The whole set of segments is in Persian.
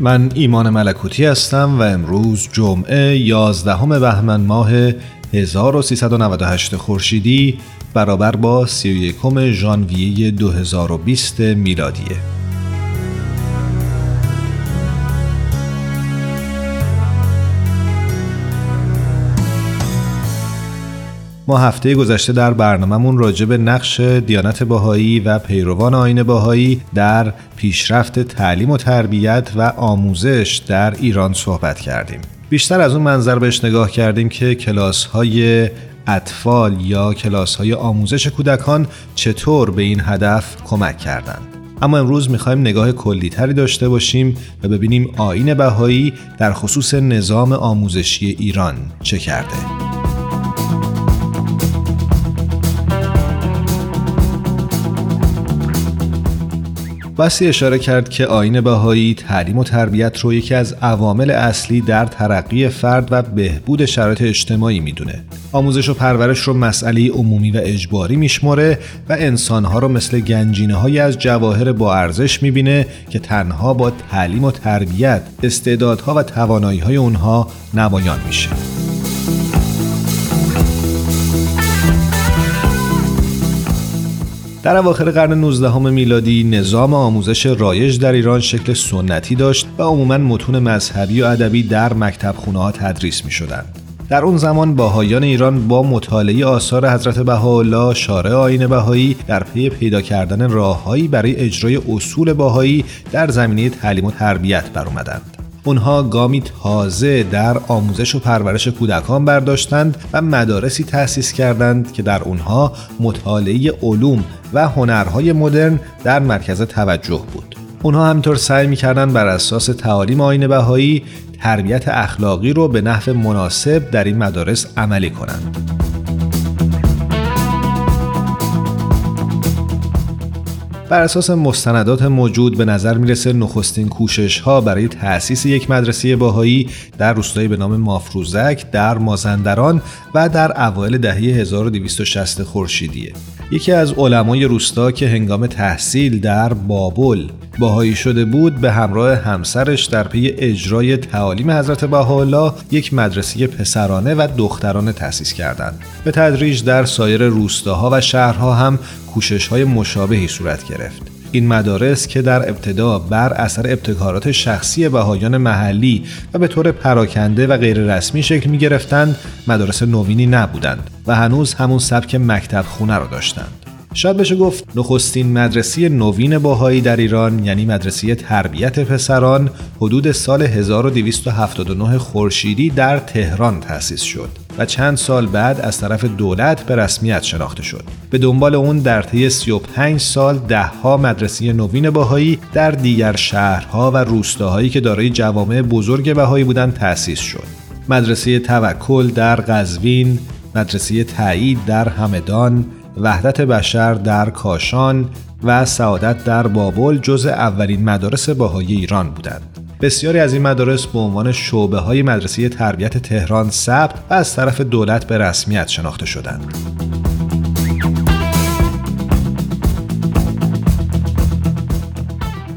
من ایمان ملکوتی هستم و امروز جمعه 11 بهمن ماه 1398 خورشیدی برابر با 31 ژانویه 2020 میلادیه. ما هفته گذشته در برنامهمون راجع به نقش دیانت باهایی و پیروان آین باهایی در پیشرفت تعلیم و تربیت و آموزش در ایران صحبت کردیم. بیشتر از اون منظر بهش نگاه کردیم که کلاس های اطفال یا کلاس های آموزش کودکان چطور به این هدف کمک کردند. اما امروز می‌خوایم نگاه کلیتری داشته باشیم و ببینیم آین بهایی در خصوص نظام آموزشی ایران چه کرده. بسی اشاره کرد که آین بهایی تعلیم و تربیت رو یکی از عوامل اصلی در ترقی فرد و بهبود شرایط اجتماعی می‌دونه. آموزش و پرورش رو مسئله عمومی و اجباری میشمره و انسانها رو مثل گنجینه های از جواهر با ارزش می‌بینه که تنها با تعلیم و تربیت استعدادها و توانایی های اونها نمایان میشه. در اواخر قرن 19 میلادی نظام آموزش رایج در ایران شکل سنتی داشت و عموما متون مذهبی و ادبی در مکتب خونه ها تدریس می شدند. در اون زمان باهایان ایران با مطالعه آثار حضرت بهاءالله شارع آین بهایی در پی پیدا کردن راههایی برای اجرای اصول باهایی در زمینه تعلیم و تربیت برآمدند. اونها گامی تازه در آموزش و پرورش کودکان برداشتند و مدارسی تأسیس کردند که در اونها مطالعه علوم و هنرهای مدرن در مرکز توجه بود. اونها همینطور سعی می‌کردند بر اساس تعالیم آین بهایی تربیت اخلاقی رو به نحو مناسب در این مدارس عملی کنند. بر اساس مستندات موجود به نظر می‌رسه نخستین کوشش ها برای تأسیس یک مدرسه باهایی در روستایی به نام مافروزک در مازندران و در اوایل دهه 1260 خورشیدیه. یکی از علمای روستا که هنگام تحصیل در بابل باهایی شده بود به همراه همسرش در پی اجرای تعالیم حضرت بهاءالله یک مدرسه پسرانه و دخترانه تأسیس کردند. به تدریج در سایر روستاها و شهرها هم کوشش های مشابهی صورت گرفت. این مدارس که در ابتدا بر اثر ابتکارات شخصی بهایان محلی و به طور پراکنده و غیر رسمی شکل می گرفتند مدارس نوینی نبودند و هنوز همون سبک مکتب خونه را داشتند. شاید بشه گفت نخستین مدرسه نوین باهایی در ایران یعنی مدرسه تربیت پسران حدود سال 1279 خورشیدی در تهران تأسیس شد و چند سال بعد از طرف دولت به رسمیت شناخته شد. به دنبال اون در طی 35 سال دهها مدرسه نوین باهایی در دیگر شهرها و روستاهایی که دارای جوامع بزرگ باهایی بودند تأسیس شد. مدرسه توکل در قزوین، مدرسه تایید در همدان، وحدت بشر در کاشان و سعادت در بابل جز اولین مدارس باهای ایران بودند. بسیاری از این مدارس به عنوان شعبه های مدرسه تربیت تهران ثبت و از طرف دولت به رسمیت شناخته شدند.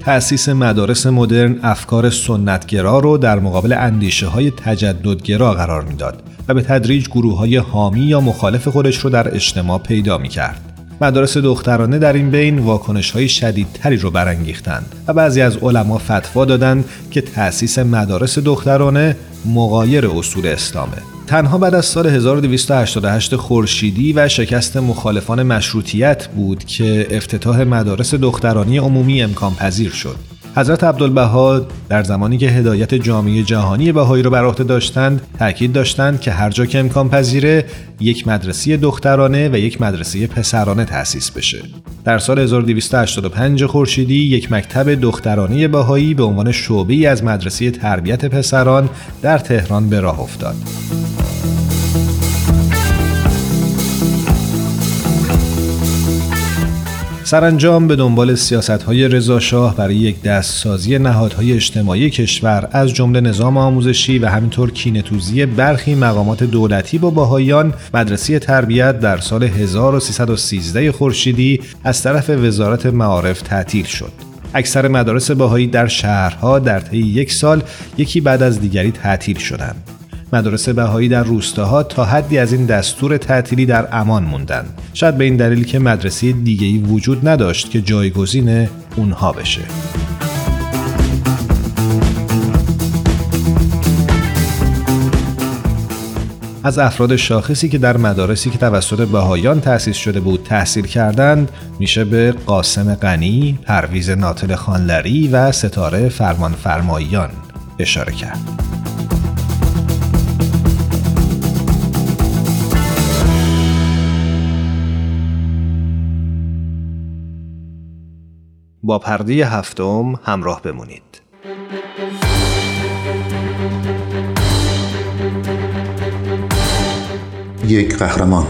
تأسیس مدارس مدرن افکار سنتگرا رو در مقابل اندیشه های تجددگرا قرار می‌داد و به تدریج گروه های حامی یا مخالف خودش رو در اجتماع پیدا می کرد. مدارس دخترانه در این بین واکنش های شدیدتری رو برانگیختند و بعضی از علما فتوا دادند که تأسیس مدارس دخترانه مغایر اصول اسلامه تنها بعد از سال 1288 خورشیدی و شکست مخالفان مشروطیت بود که افتتاح مدارس دخترانی عمومی امکان پذیر شد. حضرت عبدالبها در زمانی که هدایت جامعه جهانی بهایی را بر عهده داشتند تاکید داشتند که هر جا که امکان پذیره یک مدرسه دخترانه و یک مدرسه پسرانه تأسیس بشه. در سال 1285 خورشیدی یک مکتب دخترانی بهایی به عنوان شعبه از مدرسه تربیت پسران در تهران به راه افتاد. سرانجام به دنبال سیاست های رضاشاه برای یک دستسازی نهادهای اجتماعی کشور از جمله نظام آموزشی و همینطور کینتوزی برخی مقامات دولتی با باهایان مدرسه تربیت در سال 1313 خورشیدی از طرف وزارت معارف تعطیل شد. اکثر مدارس باهایی در شهرها در طی یک سال یکی بعد از دیگری تعطیل شدند. مدارس بهایی در روستاها تا حدی از این دستور تعطیلی در امان موندن شاید به این دلیل که مدرسه دیگه‌ای وجود نداشت که جایگزین اونها بشه از افراد شاخصی که در مدارسی که توسط بهایان تأسیس شده بود تحصیل کردند میشه به قاسم غنی، پرویز ناطل خانلری و ستاره فرمان فرماییان اشاره کرد. با پرده هفتم همراه بمونید. یک قهرمان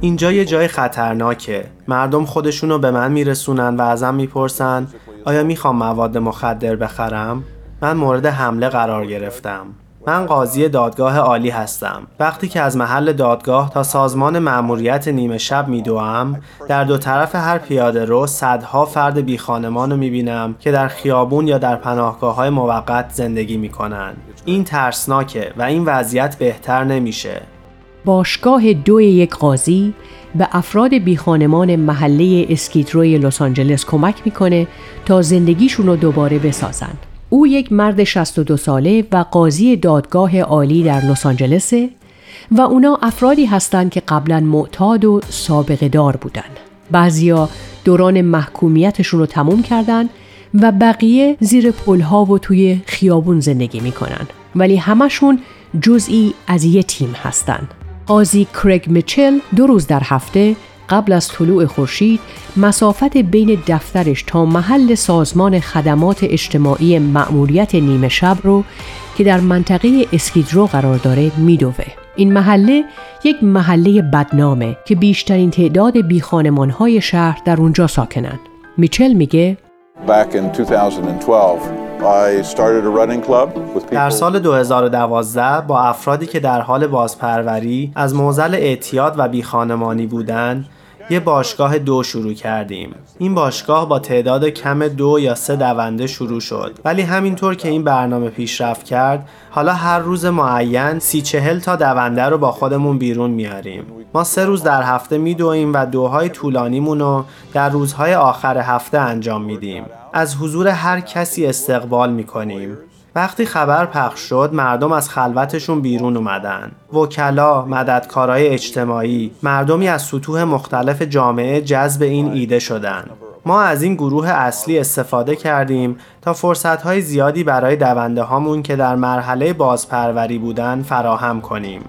اینجا یه جای خطرناکه مردم خودشونو به من میرسونن و ازم می‌پرسن آیا می‌خوام مواد مخدر بخرم؟ من مورد حمله قرار گرفتم. من قاضی دادگاه عالی هستم. وقتی که از محل دادگاه تا سازمان مأموریت نیمه شب میدوام در دو طرف هر پیاده رو صدها فرد بی خانمان رو می‌بینم که در خیابون یا در پناهگاه های موقت زندگی می‌کنن. این ترسناکه و این وضعیت بهتر نمیشه. باشگاه دو یک قاضی به افراد بیخانمان محله اسکیتروی لس آنجلس کمک می‌کنه تا زندگیشون رو دوباره بسازند. او یک مرد 62 ساله و قاضی دادگاه عالی در لس آنجلسه و اونا افرادی هستند که قبلا معتاد و سابقه دار بودن. بعضیا دوران محکومیتشون رو تموم کردن و بقیه زیر پلها و توی خیابون زندگی می‌کنن ولی همشون جزئی از یه تیم هستن. قاضی کرگ میچل دو روز در هفته قبل از طلوع خورشید مسافت بین دفترش تا محل سازمان خدمات اجتماعی مأموریت نیمه شب رو که در منطقه اسکیدرو قرار داره میدوه. این محله یک محله بدنامه که بیشترین تعداد های شهر در اونجا ساکنن. میچل میگه در سال 2012 با افرادی که در حال بازپروری از موزل اعتیاد و بیخانمانی بودند یه باشگاه دو شروع کردیم. این باشگاه با تعداد کم دو یا سه دونده شروع شد. ولی همینطور که این برنامه پیشرفت کرد حالا هر روز معین سی چهل تا دونده رو با خودمون بیرون میاریم. ما سه روز در هفته میدویم و دوهای طولانیمون رو در روزهای آخر هفته انجام میدیم. از حضور هر کسی استقبال می‌کنیم. وقتی خبر پخش شد مردم از خلوتشون بیرون اومدن. وکلا مددکارای اجتماعی مردمی از سطوح مختلف جامعه جذب این ایده شدن. ما از این گروه اصلی استفاده کردیم تا فرصتهای زیادی برای دونده هامون که در مرحله بازپروری بودن فراهم کنیم.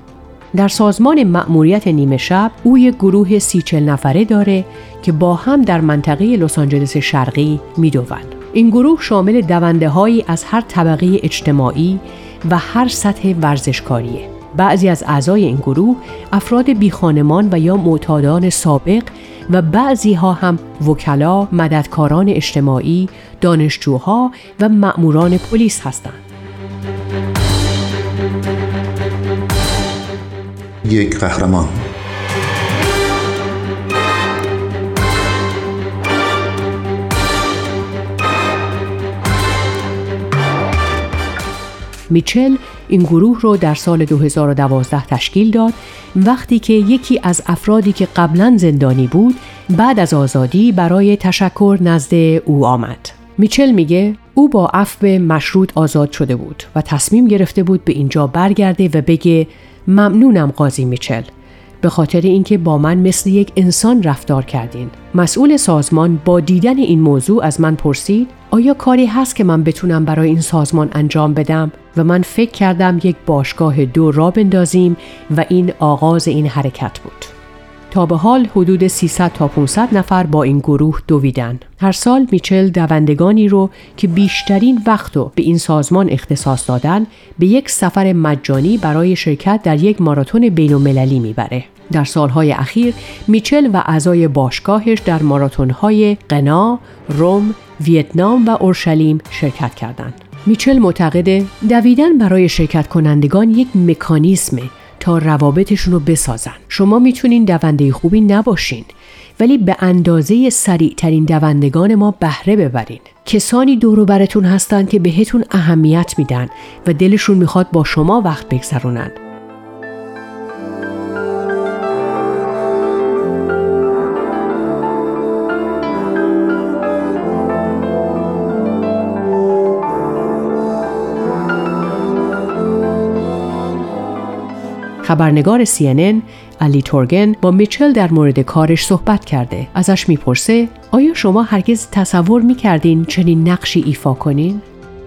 در سازمان مأموریت نیمه شب او یک گروه سی چل نفره داره که با هم در منطقه لس آنجلس شرقی می‌دوند. این گروه شامل دونده هایی از هر طبقه اجتماعی و هر سطح ورزشکاریه. بعضی از اعضای این گروه افراد بیخانمان و یا معتادان سابق و بعضی ها هم وکلا، مددکاران اجتماعی، دانشجوها و مأموران پلیس هستند. یک قهرمان میچل این گروه رو در سال 2012 تشکیل داد وقتی که یکی از افرادی که قبلا زندانی بود بعد از آزادی برای تشکر نزد او آمد. میچل میگه او با عفو مشروط آزاد شده بود و تصمیم گرفته بود به اینجا برگرده و بگه ممنونم قاضی میچل به خاطر اینکه با من مثل یک انسان رفتار کردین. مسئول سازمان با دیدن این موضوع از من پرسید آیا کاری هست که من بتونم برای این سازمان انجام بدم و من فکر کردم یک باشگاه دو را بندازیم و این آغاز این حرکت بود. تا به حال حدود 300 تا 500 نفر با این گروه دویدن. هر سال میچل دوندگانی رو که بیشترین وقت رو به این سازمان اختصاص دادن به یک سفر مجانی برای شرکت در یک ماراتون بین المللی می‌بره. در سالهای اخیر میچل و اعضای باشگاهش در ماراتونهای قنا، روم، ویتنام و اورشلیم شرکت کردند. میچل معتقده دویدن برای شرکت کنندگان یک مکانیزمه تا روابطشون رو بسازن. شما می‌تونین دونده خوبی نباشین ولی به اندازه سریع ترین دوندگان ما بهره ببرین. کسانی دورو براتون هستن که بهتون اهمیت میدن و دلشون می‌خواد با شما وقت بگذرونن. خبرنگار CNN علی تورگن با میچل در مورد کارش صحبت کرده. ازش می‌پرسه آیا شما هرگز تصور می‌کردین چنین نقشی ایفا کنین؟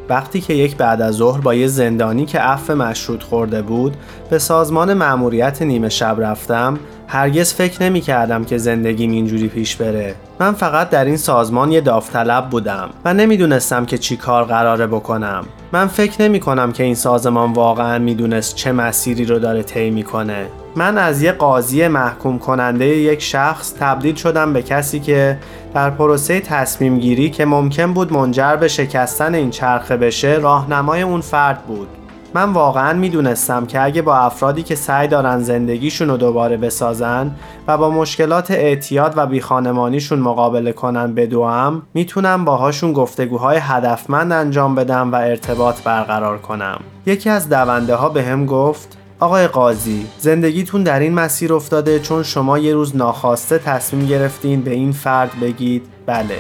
وقتی که یک بعد از ظهر با یه زندانی که عفو مشروط خورده بود به سازمان مأموریت نیمه شب رفتم هرگز فکر نمی کردم که زندگیم اینجوری پیش بره. من فقط در این سازمان یه داوطلب بودم و نمی‌دونستم که چی کار قراره بکنم. من فکر نمی کنم که این سازمان واقعا می‌دونست چه مسیری رو داره طی می‌کنه. من از یه قاضی محکوم کننده یک شخص تبدیل شدم به کسی که در پروسه تصمیم گیری که ممکن بود منجر به شکستن این چرخه بشه راهنمای اون فرد بود. من واقعا می‌دونستم که اگه با افرادی که سعی دارن زندگیشون رو دوباره بسازن و با مشکلات اعتیاد و بیخانمانیشون مقابله کنن بدوم می‌تونم باهاشون گفتگوهای هدفمند انجام بدم و ارتباط برقرار کنم. یکی از دونده ها به هم گفت آقای قاضی زندگیتون در این مسیر افتاده چون شما یه روز ناخواسته تصمیم گرفتین به این فرد بگید بله.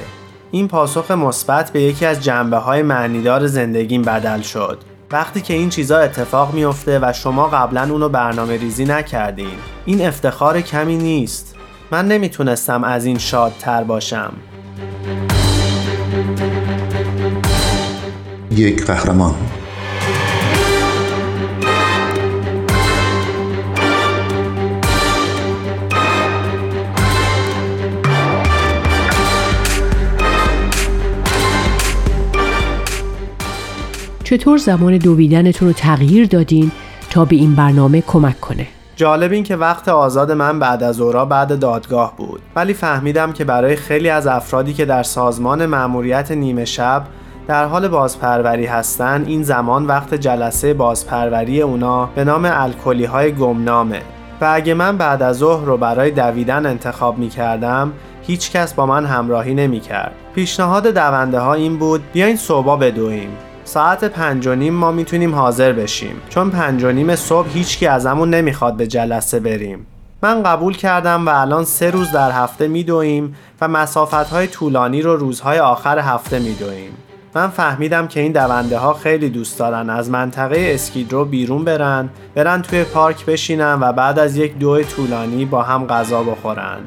این پاسخ مثبت به یکی از جنبه های معنیدار زندگیم بدل شد. وقتی که این چیزا اتفاق میفته و شما قبلا اونو برنامه ریزی نکردین این افتخار کمی نیست. من نمی‌تونستم از این شادتر باشم. یک قهرمان. چطور زمان دویدنتون رو تغییر دادین تا به این برنامه کمک کنه؟ جالب این که وقت آزاد من بعد از اورا بعد دادگاه بود. ولی فهمیدم که برای خیلی از افرادی که در سازمان مأموریت نیمه شب در حال بازپروری هستن این زمان وقت جلسه بازپروری اونا به نام الکلی های گمنامه. و اگه من بعد از ظهر رو برای دویدن انتخاب می کردم هیچ کس با من همراهی نمی کرد. پیشنهاد دونده ها این بود بیاین صبح بدویم ساعت پنج و نیم ما می‌تونیم حاضر بشیم. چون پنج و نیم صبح هیچکی ازمون نمی‌خواد به جلسه بریم. من قبول کردم و الان سه روز در هفته میدویم و مسافت های طولانی رو روزهای آخر هفته میدویم. من فهمیدم که این دونده ها خیلی دوست دارن از منطقه اسکیدرو بیرون برن برن توی پارک بشینن و بعد از یک دو طولانی با هم غذا بخورن.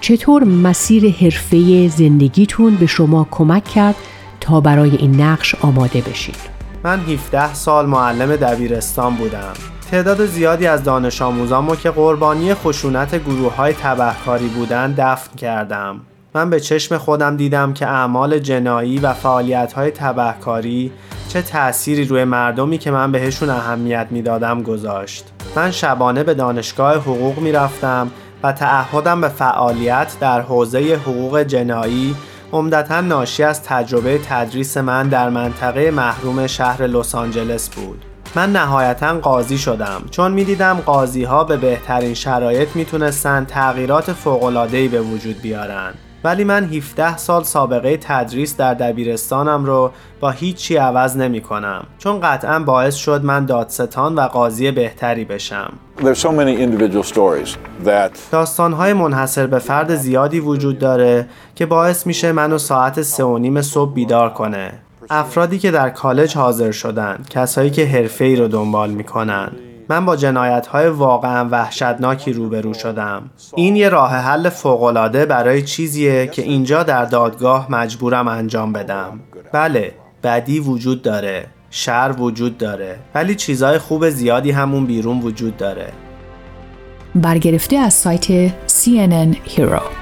چطور مسیر حرفه زندگیتون به شما کمک کرد تا برای این نقش آماده بشید من 17 سال معلم دبیرستان بودم. تعداد زیادی از دانش آموزامو که قربانی خشونت گروه های تبهکاری بودن دفن کردم. من به چشم خودم دیدم که اعمال جنایی و فعالیت های تبهکاری چه تأثیری روی مردمی که من بهشون اهمیت می‌دادم گذاشت. من شبانه به دانشگاه حقوق می‌رفتم و تعهدم به فعالیت در حوزه حقوق جنایی عمدتا ناشی از تجربه تدریس من در منطقه محروم شهر لس آنجلس بود. من نهایتا قاضی شدم چون می‌دیدم قاضی ها به بهترین شرایط می‌تونستن تغییرات فوق‌العاده‌ای به وجود بیارن. ولی من 17 سال سابقه تدریس در دبیرستانم رو با هیچی عوض نمی کنم چون قطعا باعث شد من دادستان و قاضی بهتری بشم. داستانهای منحصر به فرد زیادی وجود داره که باعث میشه منو ساعت سه و نیم صبح بیدار کنه. افرادی که در کالج حاضر شدن کسایی که حرفه ای رو دنبال می‌کنن. من با جنایت های واقعا وحشتناکی روبرو شدم. این یه راه حل فوقالعاده برای چیزیه که اینجا در دادگاه مجبورم انجام بدم. بله بدی وجود داره شر وجود داره ولی چیزای خوب زیادی همون بیرون وجود داره. برگرفته از سایت CNN Heroes.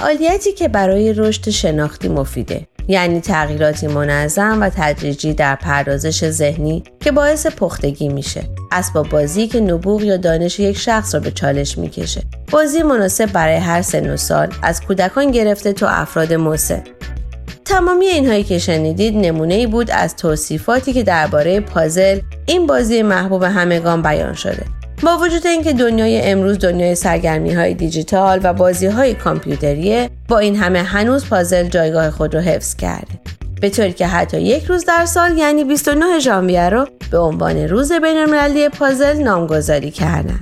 فعالیتی که برای رشد شناختی مفیده یعنی تغییراتی منظم و تدریجی در پردازش ذهنی که باعث پختگی میشه. اسباب بازی که نبوغ یا دانش یک شخص را به چالش می‌کشه. بازی مناسب برای هر سن و سال. از کودکان گرفته تا افراد مسن. تمامی اینهایی که شنیدید نمونه ای بود از توصیفاتی که درباره پازل این بازی محبوب همگان بیان شده. با وجود اینکه دنیای امروز دنیای سرگرمی های دیجیتال و بازی های کامپیوتریه با این همه هنوز پازل جایگاه خود رو حفظ کرده. به طوری که حتی یک روز در سال یعنی 29 ژانویه رو به عنوان روز بینالمللی پازل نامگذاری کردن.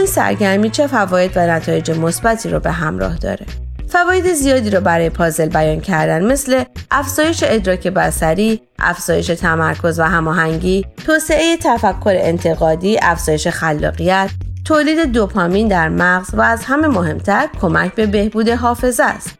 این سرگرمی چه فواید و نتایج مثبتی رو به همراه داره فواید زیادی رو برای پازل بیان کردن مثل افزایش ادراک بصری، افزایش تمرکز و هماهنگی، توسعه تفکر انتقادی، افزایش خلاقیت، تولید دوپامین در مغز و از همه مهمتر کمک به بهبود حافظه است.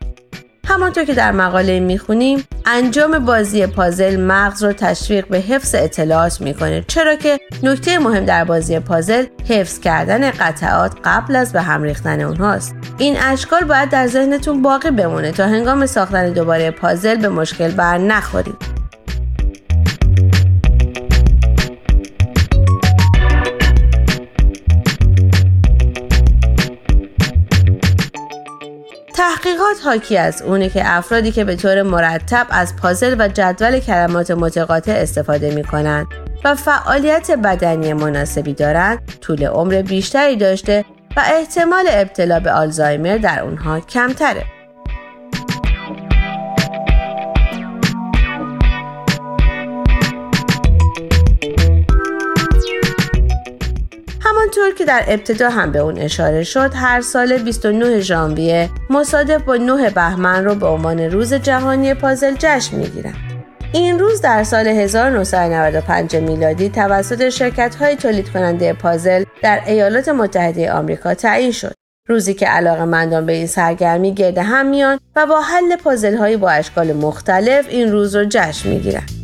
همانطور که در مقاله می‌خونیم انجام بازی پازل مغز رو تشویق به حفظ اطلاعات می‌کنه چرا که نکته مهم در بازی پازل حفظ کردن قطعات قبل از به هم ریختن اونهاست. این اشکال باید در ذهنتون باقی بمونه تا هنگام ساختن دوباره پازل به مشکل بر نخورید. تحقیقات حاکی از اونه که افرادی که به طور مرتب از پازل و جدول کلمات متقاطع استفاده می کنند و فعالیت بدنی مناسبی دارند طول عمر بیشتری داشته و احتمال ابتلا به آلزایمر در اونها کمتره. همانطور که در ابتدا هم به اون اشاره شد هر سال 29 ژانویه مصادف با 9 بهمن رو به عنوان روز جهانی پازل جشن می‌گیرن این روز در سال 1995 میلادی توسط شرکت های تولید کننده پازل در ایالات متحده آمریکا تعیین شد. روزی که علاقه مندان به این سرگرمی گرد هم میان و با حل پازل هایی با اشکال مختلف این روز رو جشن می‌گیرند.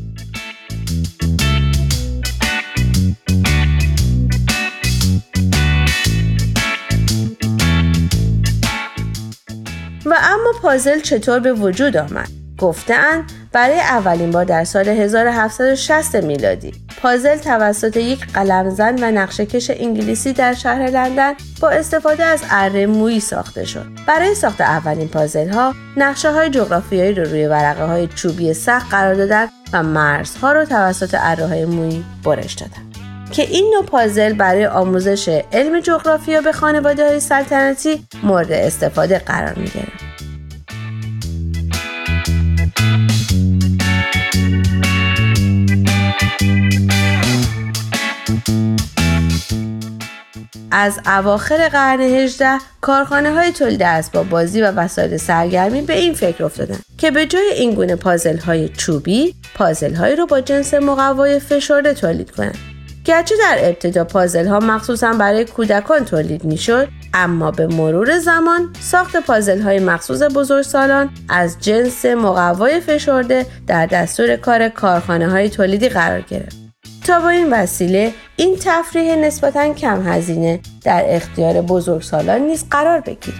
پازل چطور به وجود آمد؟ گفتند برای اولین بار در سال 1760 میلادی. پازل توسط یک قلمزن و نقشهکش انگلیسی در شهر لندن با استفاده از اره مویی ساخته شد. برای ساخت اولین پازل ها نقشه های جغرافیایی رو روی ورقه های چوبی سخت قرار دادن و مرزها رو توسط اره های مویی برش دادن. که این نوع پازل برای آموزش علم جغرافیا به خانواده های سلطنتی مورد استفاده قرار می از اواخر قرن 18 کارخانه های تولید اسباب بازی و وسایل سرگرمی به این فکر افتادن که به جای این گونه پازل های چوبی پازل هایی رو با جنس مقوای فشرده تولید کنند گرچه در ابتدا پازل ها مخصوصا برای کودکان تولید می شد اما به مرور زمان ساخت پازل های مخصوص بزرگسالان از جنس مقوای فشرده در دستور کار کارخانه های تولیدی قرار گرفت. تا با این وسیله این تفریح نسبتا کم هزینه در اختیار بزرگسالان نیز قرار بگیره.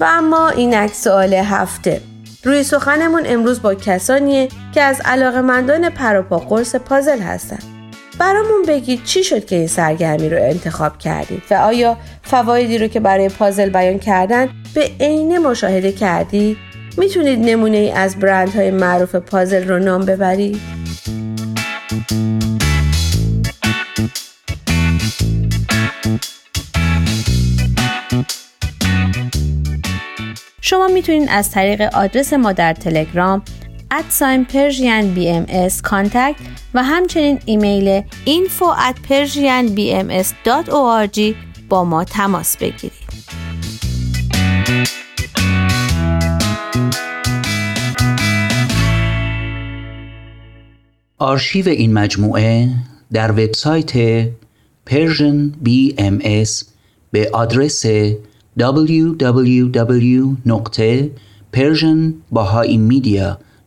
و اما اینک سوال هفته روی سخنمون امروز با کسانیه که از علاقمندان پروپا قرص پازل هستند برامون بگید چی شد که این سرگرمی رو انتخاب کردید و آیا فوایدی رو که برای پازل بیان کردن به عینه مشاهده کردید می‌تونید نمونه ای از برندهای معروف پازل رو نام ببرید؟ شما می‌تونید از طریق آدرس ما در تلگرام at sign Persian BMS contact و همچنین ایمیل info at با ما تماس بگیرید. آرشیو این مجموعه در وبسایت Persian BMS به آدرس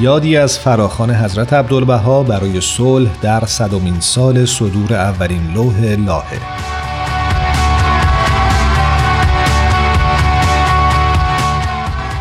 یادی از فراخان حضرت عبدالبها برای صلح در صدومین سال صدور اولین لوح لاهه.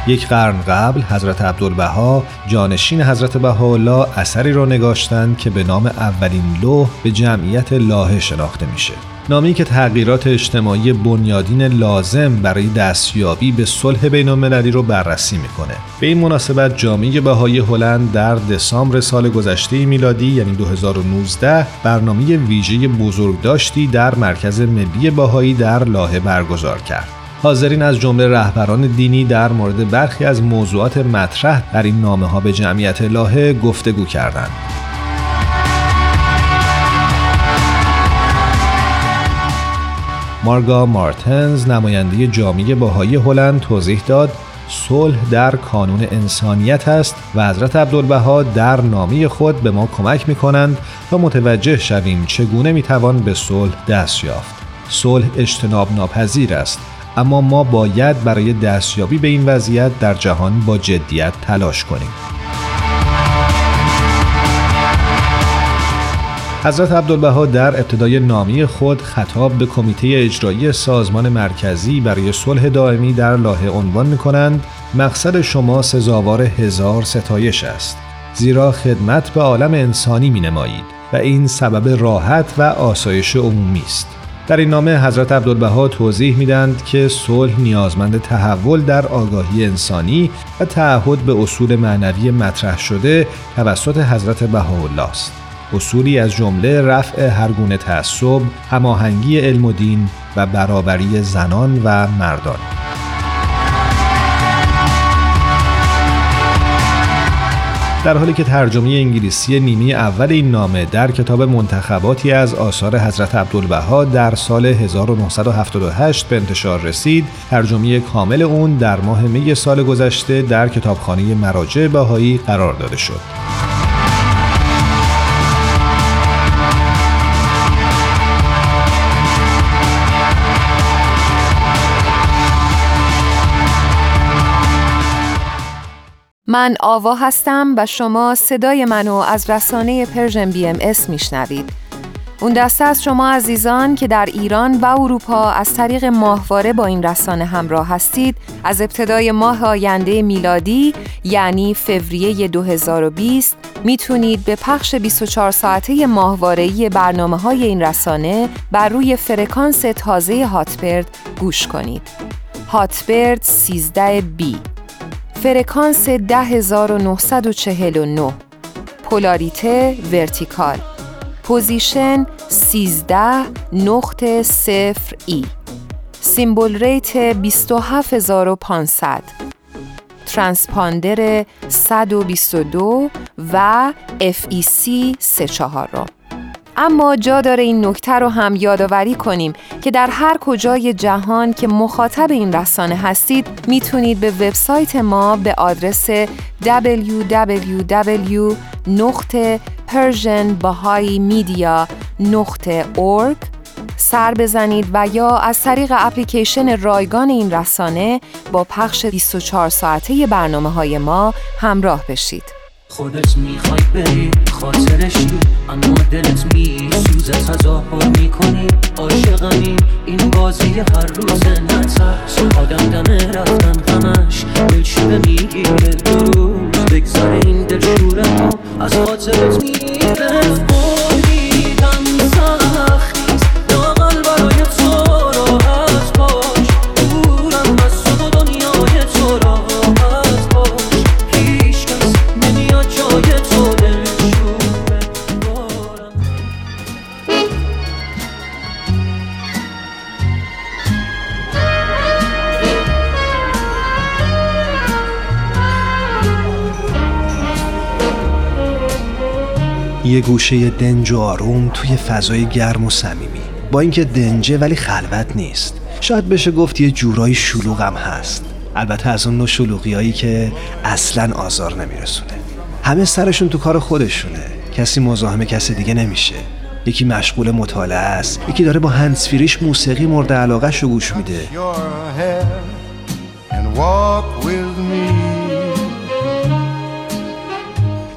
یک قرن قبل حضرت عبدالبها جانشین حضرت بهاءالله اثری را نگاشتند که به نام اولین لوح به جمعیت لاهه شناخته میشه. نامی که تغییرات اجتماعی بنیادین لازم برای دستیابی به صلح بین المللی رو بررسی می‌کنه. به این مناسبت جامعه بهایی هلند در دسامبر سال گذشته میلادی یعنی 2019 برنامه ویژه بزرگداشتی در مرکز ملی بهایی در لاهه برگزار کرد. حاضرین از جمله رهبران دینی در مورد برخی از موضوعات مطرح در این نامه ها به جمعیت لاهه گفتگو کردند. مارگا مارتنز نماینده جامعه باهایی هلند توضیح داد صلح در کانون انسانیت است و حضرت عبدالبها در نامی خود به ما کمک می کنند تا متوجه شویم چگونه می توان به صلح دست یافت. صلح اجتناب ناپذیر است اما ما باید برای دستیابی به این وضعیت در جهان با جدیت تلاش کنیم. حضرت عبدالبها در ابتدای نامی خود خطاب به کمیته اجرایی سازمان مرکزی برای صلح دائمی در لاهه عنوان می کنند مقصد شما سزاوار هزار ستایش است. زیرا خدمت به عالم انسانی می نمایید و این سبب راحت و آسایش عمومی است. در این نامه حضرت عبدالبها توضیح میدند که صلح نیازمند تحول در آگاهی انسانی و تعهد به اصول معنوی مطرح شده توسط حضرت بهاءالله است. اصولی از جمله رفع هر گونه تعصب، هماهنگی علم و دین و برابری زنان و مردان. در حالی که ترجمه انگلیسی نیمه اول این نامه در کتاب منتخباتی از آثار حضرت عبدالبها در سال 1978 به انتشار رسید ترجمه کامل اون در ماه می سال گذشته در کتابخانه مراجع بهایی قرار داده شد من آوا هستم و شما صدای منو از رسانه Persian BMS میشنوید. اون دسته از شما عزیزان که در ایران و اروپا از طریق ماهواره با این رسانه همراه هستید از ابتدای ماه آینده میلادی یعنی فوریه 2020 می‌تونید به پخش 24 ساعته ماهواره‌ای برنامه های این رسانه بر روی فرکانس تازه Hotbird گوش کنید. Hotbird 13B فرکانس 10949 پولاریته vertical. position 13 نقطه 0 E. symbol rate 27500 ترانسپاندر 122 و FEC 34 رو. اما جا داره این نکته رو هم یادآوری کنیم که در هر کجای جهان که مخاطب این رسانه هستید می‌تونید به وبسایت ما به آدرس www.persianbahaimedia.org سر بزنید و یا از طریق اپلیکیشن رایگان این رسانه با پخش 24 ساعته برنامه های ما همراه بشید. خودت می‌خوای بری خاطرشی اما دلت میسوزه تظاهر می‌کنی. عاشقمی این بازی هر روز نترس آدم دمه رفتن همش دلشوره می‌گیره دو روز بگذاره این دلشوره ها از خاطرت میره یه گوشه دنج و آروم توی فضای گرم و صمیمی. با اینکه دنجه ولی خلوت نیست. شاید بشه گفت یه جورایی شلوغم هست. البته از اون نوع شلوغیایی که اصلا آزار نمیرسونه. همه سرشون تو کار خودشونه. کسی مزاحم کسی دیگه نمیشه. یکی مشغول مطالعه است یکی داره با هنسفیریش موسیقی مورد علاقه شو گوش میده.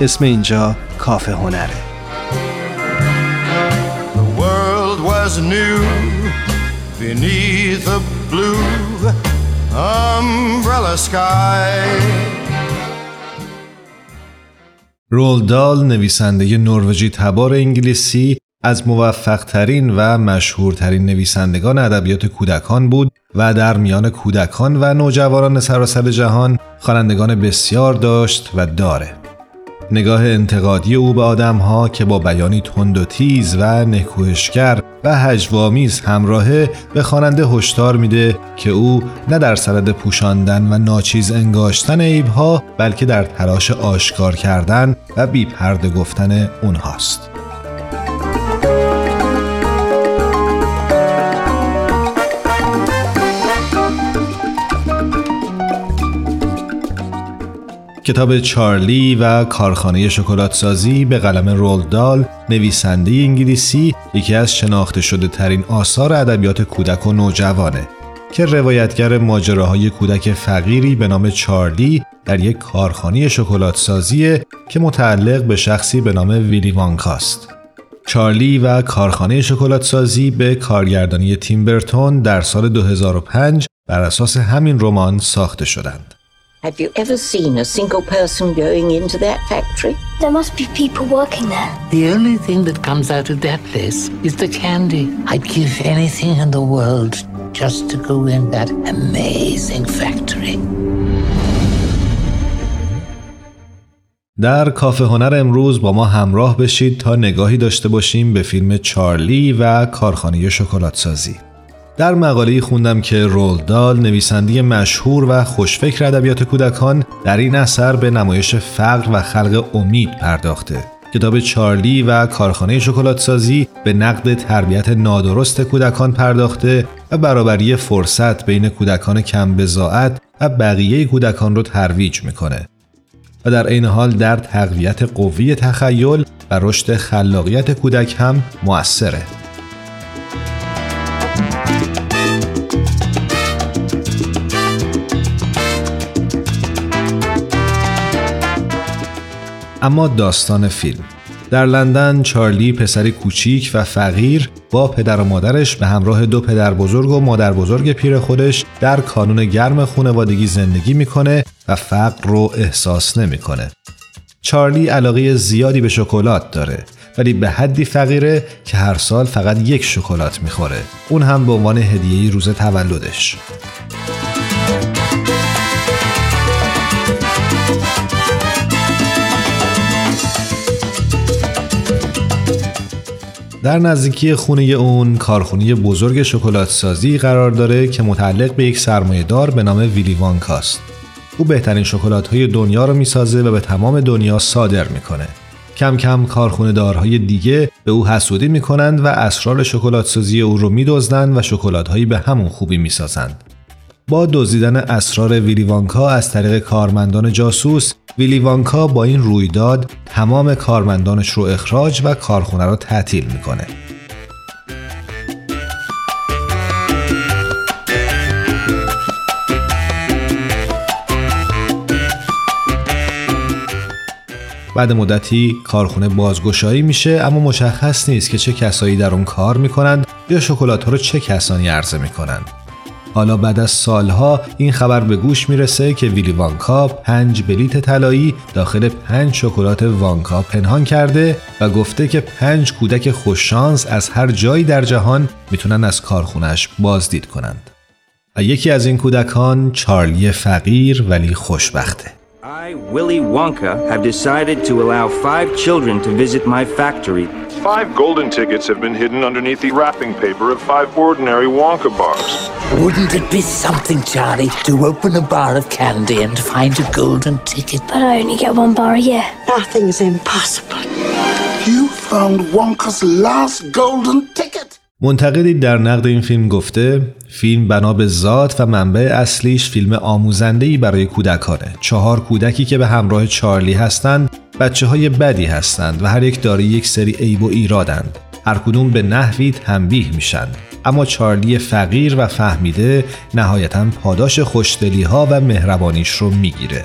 اسم اینجا کافه هنره The world was new beneath the blue umbrella sky رولدال نویسنده نروژی تبار انگلیسی از موفق ترین و مشهورترین نویسندگان ادبیات کودکان بود و در میان کودکان و نوجوانان سراسر جهان خوانندگان بسیار داشت و داره. نگاه انتقادی او به ها که با بیانی تند و تیز و نکوهشگر و هجوامیز همراهه به خواننده هشدار میده که او نه در سرد پوشاندن و ناچیز انگاشتن عیبها بلکه در تلاش آشکار کردن و بیپرده گفتن اونهاست. کتاب چارلی و کارخانه شکلات سازی به قلم رولدال نویسنده انگلیسی یکی از شناخته شده ترین آثار ادبیات کودک و نوجوانه که روایتگر ماجراهای کودک فقیری به نام چارلی در یک کارخانه شکلات سازی که متعلق به شخصی به نام ویلی وانکاست. چارلی و کارخانه شکلات سازی به کارگردانی تیم برتون در سال 2005 بر اساس همین رمان ساخته شدند. Have you ever seen a single person going into that factory? There must be people working there. The only thing that comes out of that place is the candy. I'd give anything in the world just to go in that amazing factory. در کافه هنر امروز با ما همراه بشید تا نگاهی داشته باشیم به فیلم چارلی و کارخانه شکلات سازی. در مقاله خوندم که رول دال نویسنده مشهور و خوشفکر ادبیات کودکان در این اثر به نمایش فقر و خلق امید پرداخته. کتاب چارلی و کارخانه شکلات سازی به نقد تربیت نادرست کودکان پرداخته و برابری فرصت بین کودکان کم بزاعت و بقیه کودکان رو ترویج می‌کنه. و در این حال در تقویت قوی تخیل و رشد خلاقیت کودک هم موثره. اما داستان فیلم. در لندن چارلی پسری کوچیک و فقیر با پدر و مادرش به همراه دو پدر بزرگ و مادر بزرگ پیر خودش در کانون گرم خانوادگی زندگی می‌کنه و فقر رو احساس نمی‌کنه. چارلی علاقه زیادی به شکلات داره ولی به حدی فقیره که هر سال فقط یک شکلات می‌خوره. اون هم به عنوان هدیه روز تولدش. در نزدیکی خونه اون کارخونه بزرگ شکلات سازی قرار داره که متعلق به یک سرمایه دار به نام ویلی وانکاست. او بهترین شکلات های دنیا رو می‌سازه و به تمام دنیا صادر می‌کنه. کم کم کارخونه دارهای دیگه به او حسودی می‌کنند و اسرار شکلات سازی او رو میدزدند و شکلات هایی به همون خوبی می‌سازند. با دزدیدن اسرار ویلی وانکا از طریق کارمندان جاسوس ویلی وانکا با این رویداد تمام کارمندانش رو اخراج و کارخونه را تعطیل می‌کنه. بعد مدتی کارخونه بازگشایی میشه اما مشخص نیست که چه کسایی در اون کار می‌کنند یا شکلات ها رو چه کسانی عرضه می‌کنند. حالا بعد از سالها این خبر به گوش می‌رسه که ویلی وانکا پنج بلیت طلایی داخل پنج شکلات وانکا پنهان کرده و گفته که پنج کودک خوششانس از هر جایی در جهان می‌تونن از کارخونش بازدید کنند. و یکی از این کودکان چارلی فقیر ولی خوشبخته. I, Willy Wonka, have decided to allow five children to visit my factory. Five golden tickets have been hidden underneath the wrapping paper of five ordinary Wonka bars. Wouldn't it be something, Charlie, to open a bar of candy and find a golden ticket? But I only get one bar a year. Nothing's impossible. You found Wonka's last golden ticket. منتقدی در نقد این فیلم گفته فیلم بنا به ذات و منبع اصلیش فیلم آموزندهی برای کودکانه. چهار کودکی که به همراه چارلی هستند بچه های بدی هستند و هر یک داری یک سری عیب و ایرادند. هر کدوم به نحوی تنبیه میشن. اما چارلی فقیر و فهمیده نهایتا پاداش خوشدلی ها و مهربانیش رو می‌گیره.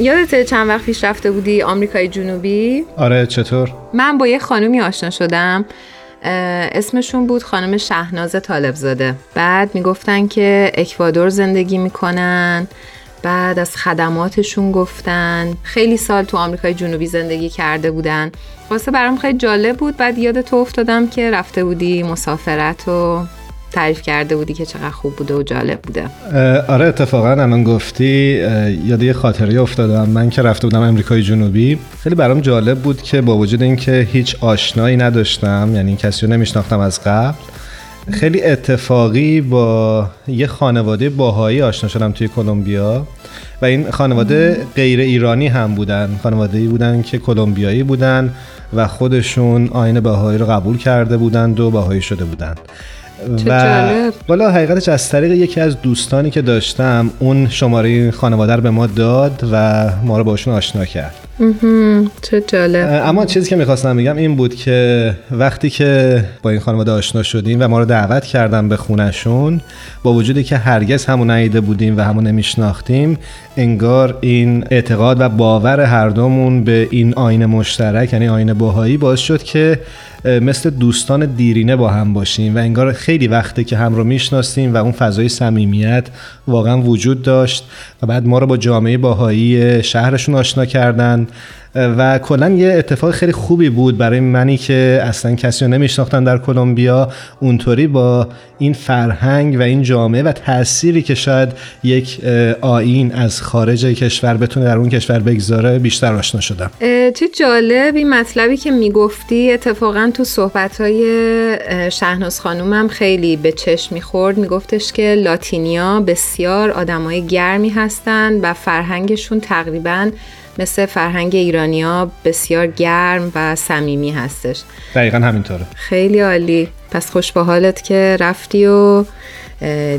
یادت چند وقت پیش رفته بودی آمریکای جنوبی؟ آره چطور؟ من با یه خانومی آشنا شدم. اسمشون بود خانم شهناز طالبزاده. بعد می‌گفتن که اکوادور زندگی می‌کنن. بعد از خدماتشون گفتن. خیلی سال تو آمریکای جنوبی زندگی کرده بودن. واسه برام خیلی جالب بود. بعد یاد تو افتادم که رفته بودی مسافرت و تعریف کرده بودی که چقدر خوب بوده و جالب بوده. آره اتفاقا الان گفتی یاد یه خاطره افتادم. من که رفته بودم امریکای جنوبی. خیلی برام جالب بود که با وجود اینکه هیچ آشنایی نداشتم یعنی کسی رو نمیشناختم از قبل خیلی اتفاقی با یه خانواده باهایی آشنا شدم توی کلمبیا. و این خانواده غیر ایرانی هم بودن. خانواده ای بودن که کلمبیایی بودن و خودشون آین باهایی رو قبول کرده بودند و باهایی شده بودند. و والا حقیقتش از طریق یکی از دوستانی که داشتم اون شماره خانواده رو به ما داد و ما رو باشون آشنا کرد. چه جالب. اما چیزی که می‌خواستم بگم این بود که وقتی که با این خانواده آشنا شدیم و ما رو دعوت کردم به خونشون با وجودی که هرگز همون نیده بودیم و همون نمیشناختیم انگار این اعتقاد و باور هر دومون به این آین مشترک یعنی آین باهایی باعث شد که مثل دوستان دیرینه با هم باشیم و انگار خیلی وقته که هم رو می‌شناسیم و اون فضای صمیمیت واقعا وجود داشت و بعد ما رو با جامعه باهایی شهرشون آشنا کردن. و کلا یه اتفاق خیلی خوبی بود برای منی که اصلا کسی رو نمیشناختم در کلمبیا. اونطوری با این فرهنگ و این جامعه و تأثیری که شاید یک آین از خارج کشور بتونه در اون کشور بگذاره بیشتر آشنا شدم. چه جالب. این مطلبی که می‌گفتی اتفاقا تو صحبتهای شهناز خانومم خیلی به چشم می‌خورد. میگفتش که لاتینیا بسیار آدمای گرمی هستن و فرهنگشون تقریبا مثل فرهنگ ایرانیا بسیار گرم و صمیمی هستش. دقیقا همینطوره. خیلی عالی. پس خوش به حالت که رفتی و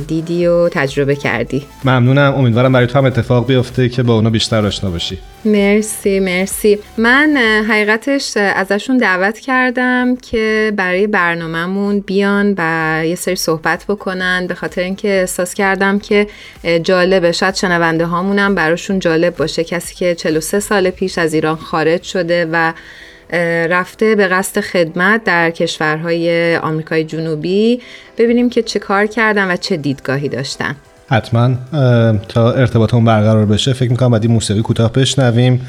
دیدی و تجربه کردی. ممنونم. امیدوارم برای تو هم اتفاق بیفته که با اونا بیشتر آشنا باشی. مرسی مرسی. من حقیقتش ازشون دعوت کردم که برای برنامهمون بیان و یه سری صحبت بکنن. به خاطر اینکه احساس کردم که جالبه. شاید شنونده هامونم براشون جالب باشه. کسی که 43 سال پیش از ایران خارج شده و رفته به قصد خدمت در کشورهای آمریکای جنوبی. ببینیم که چه کار کردن و چه دیدگاهی داشتن. حتما تا ارتباطمون برقرار بشه فکر می‌کنم بعد موسیقی کوتاه بشنویم.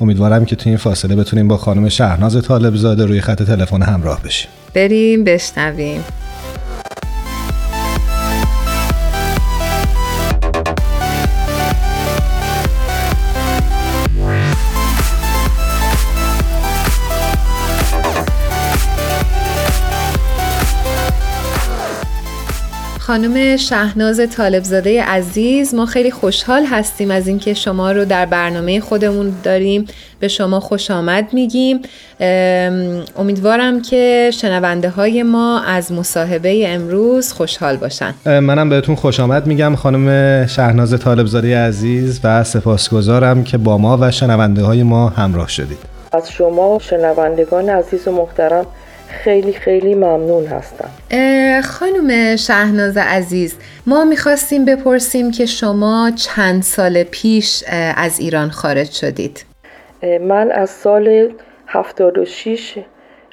امیدوارم که تو این فاصله بتونیم با خانم شهناز طالب زاده روی خط تلفن همراه بشیم. بریم بشنویم. خانم شهناز طالبزاده عزیز ما خیلی خوشحال هستیم از اینکه شما رو در برنامه خودمون داریم. به شما خوش آمد میگیم. امیدوارم که شنونده های ما از مصاحبه امروز خوشحال باشن. منم بهتون خوش آمد میگم. خانم شهناز طالبزاده عزیز و سپاسگزارم که با ما و شنونده های ما همراه شدید. از شما شنوندگان عزیز و محترم خیلی خیلی ممنون هستم. خانم شهناز عزیز ما می‌خواستیم بپرسیم که شما چند سال پیش از ایران خارج شدید؟ من از سال 76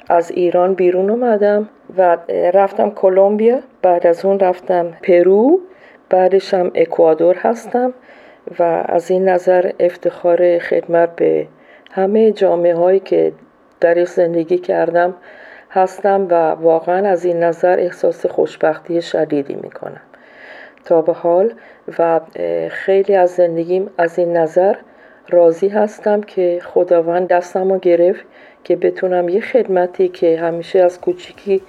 از ایران بیرون اومدم و رفتم کلمبیا بعد از اون رفتم پرو بعدش هم اکوادور هستم و از این نظر افتخار خدمت به همه جامعه هایی که در زندگی کردم هستم و واقعا از این نظر احساس خوشبختی شدیدی می‌کنم. تا به حال و خیلی از زندگیم از این نظر راضی هستم که خداوند دستم رو گرفت که بتونم یه خدمتی که همیشه از کوچیکی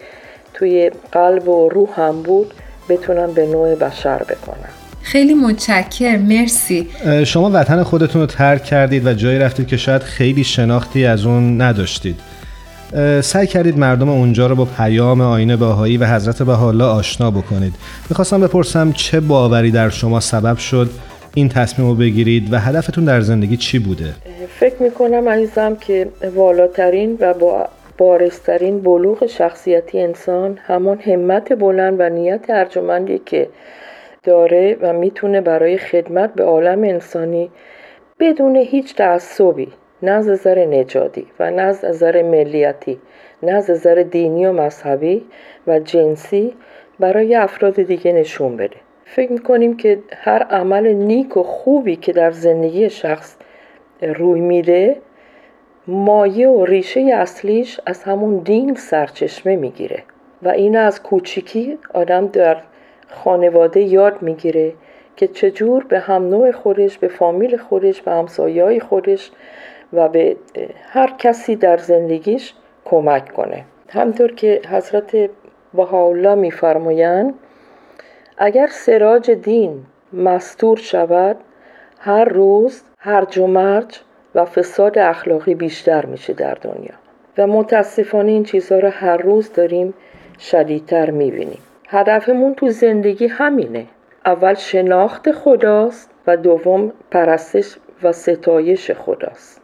توی قلب و روح هم بود بتونم به نوع بشر بکنم. خیلی متشکر مرسی. شما وطن خودتون رو ترک کردید و جایی رفتید که شاید خیلی شناختی از اون نداشتید. سعی کردید مردم اونجا رو با پیام آینه باهایی و حضرت بهاءالله آشنا بکنید می‌خواستم بپرسم چه باوری در شما سبب شد این تصمیم رو بگیرید و هدفتون در زندگی چی بوده؟ فکر می‌کنم عزیزم که والاترین و با بارسترین بلوغ شخصیتی انسان همان همت بلند و نیت ارجمندی که داره و می‌تونه برای خدمت به عالم انسانی بدون هیچ تعصبی نه از نظر نجادی و نه از نظر ملیتی نه از نظر دینی و مذهبی و جنسی برای افراد دیگه نشون بده. فکر می‌کنیم که هر عمل نیک و خوبی که در زندگی شخص روی میده مایه و ریشه اصلیش از همون دین سرچشمه می‌گیره و این از کوچیکی آدم در خانواده یاد می‌گیره که چجور به هم نوع خودش به فامیل خودش به همسایه خودش و به هر کسی در زندگیش کمک کنه. همطور که حضرت بهاءالله میفرمایند اگر سراج دین مستور شود هر روز هرج و مرج و فساد اخلاقی بیشتر میشه در دنیا. و متاسفانه این چیزها رو هر روز داریم شدیدتر می‌بینیم. هدفمون تو زندگی همینه. اول شناخت خداست و دوم پرستش و ستایش خداست.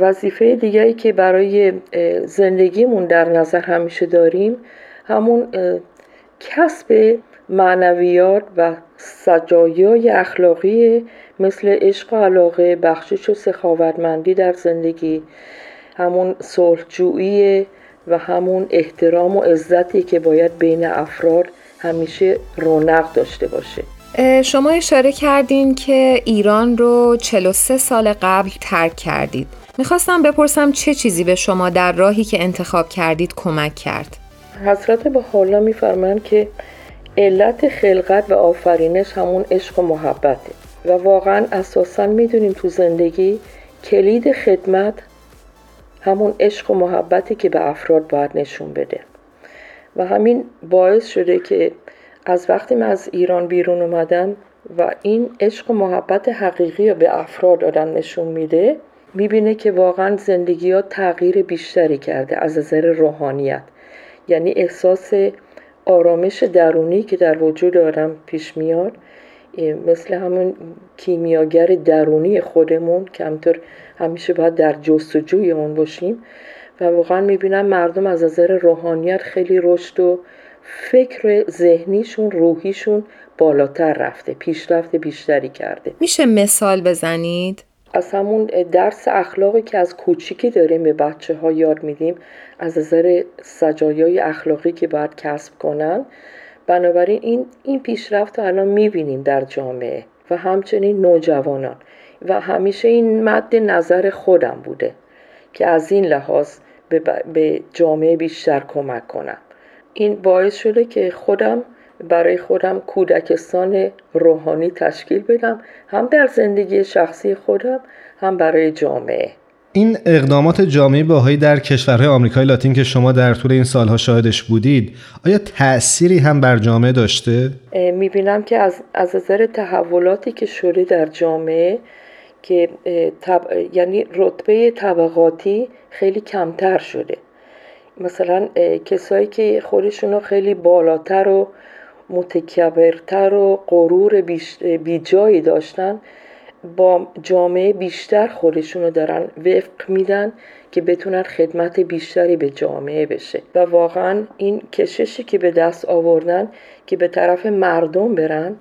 وظیفه دیگری که برای زندگیمون در نظر همیشه داریم همون کسب معنویات و سجایای اخلاقی مثل عشق و علاقه بخشش و سخاوتمندی در زندگی همون صلحجویی و همون احترام و عزتی که باید بین افراد همیشه رونق داشته باشه. شما اشاره کردین که ایران رو 43 سال قبل ترک کردید. می‌خواستم بپرسم چه چیزی به شما در راهی که انتخاب کردید کمک کرد؟ حضرت به حالا میفرمایند که علت خلقت و آفرینش همون عشق و محبته و واقعا اساسا می‌دونیم تو زندگی کلید خدمت همون عشق و محبتی که به افراد باید نشون بده. و همین باعث شده که از وقتی من از ایران بیرون اومدم و این عشق و محبت حقیقی رو به افراد آدم نشون میده می‌بینه که واقعا زندگی ها تغییر بیشتری کرده از نظر روحانیت. یعنی احساس آرامش درونی که در وجود آدم پیش میاد مثل همون کیمیاگر درونی خودمون که همطور همیشه باید در جستجوی اون باشیم. و واقعا می‌بینم مردم از نظر روحانیت خیلی رشد و فکر ذهنیشون روحیشون بالاتر رفته پیشرفت بیشتری کرده. میشه مثال بزنید؟ از همون درس اخلاقی که از کوچیکی داریم به بچه ها یاد میدیم از نظر سجایای اخلاقی که باید کسب کنن. بنابراین این, این پیشرفت رو الان می‌بینیم در جامعه و همچنین نوجوانان. و همیشه این مد نظر خودم بوده که از این لحاظ به, به جامعه بیشتر کمک کنم. این باعث شده که خودم برای خودم کودکستان روحانی تشکیل بدم هم در زندگی شخصی خودم هم برای جامعه این اقدامات جامعه باهایی در کشورهای آمریکای لاتین که شما در طول این سالها شاهدش بودید آیا تأثیری هم بر جامعه داشته؟ می‌بینم که از, از نظر تحولاتی که شده در جامعه که یعنی رتبه طبقاتی خیلی کمتر شده مثلا کسایی که خودشون خیلی بالاتر و متکبرتر و غرور بیجایی داشتن با جامعه بیشتر خودشون رو دارن وفق میدن که بتونن خدمت بیشتری به جامعه بشه. و واقعا این کششی که به دست آوردن که به طرف مردم برن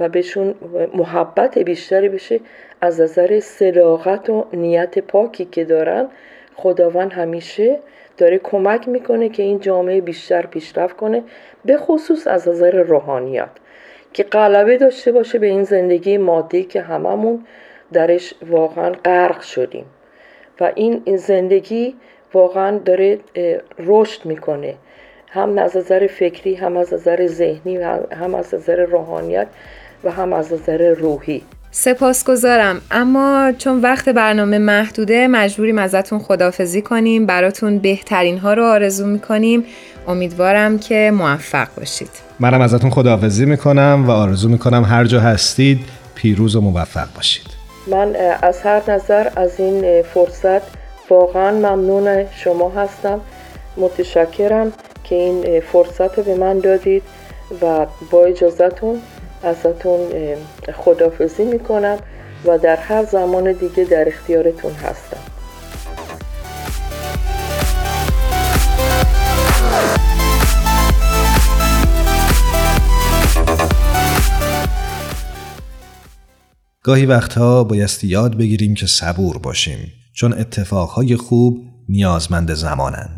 و بهشون محبت بیشتری بشه از نظر صداقت و نیت پاکی که دارن خداوند همیشه داره کمک می‌کنه که این جامعه بیشتر پیشرفت کنه به خصوص از نظر روحانیت که غلبه داشته باشه به این زندگی مادی که هممون درش واقعا غرق شدیم. و این زندگی واقعا داره رشد می‌کنه. هم از نظر فکری هم از نظر ذهنی هم از نظر روحانیت و هم از نظر روحی. سپاسگزارم. اما چون وقت برنامه محدوده مجبوریم ازتون خدافزی کنیم براتون بهترین ها رو آرزو می‌کنیم. امیدوارم که موفق باشید. منم ازتون خداحافظی می‌کنم و آرزو می‌کنم هر جا هستید پیروز و موفق باشید. من از هر نظر از این فرصت واقعا ممنون شما هستم. متشکرم که این فرصت به من دادید و با اجازتون ازتون خدافزی می‌کنم و در هر زمان دیگه در اختیارتون هستم گاهی وقتها بایستی یاد بگیریم که صبور باشیم چون اتفاقهای خوب نیازمند زمانند.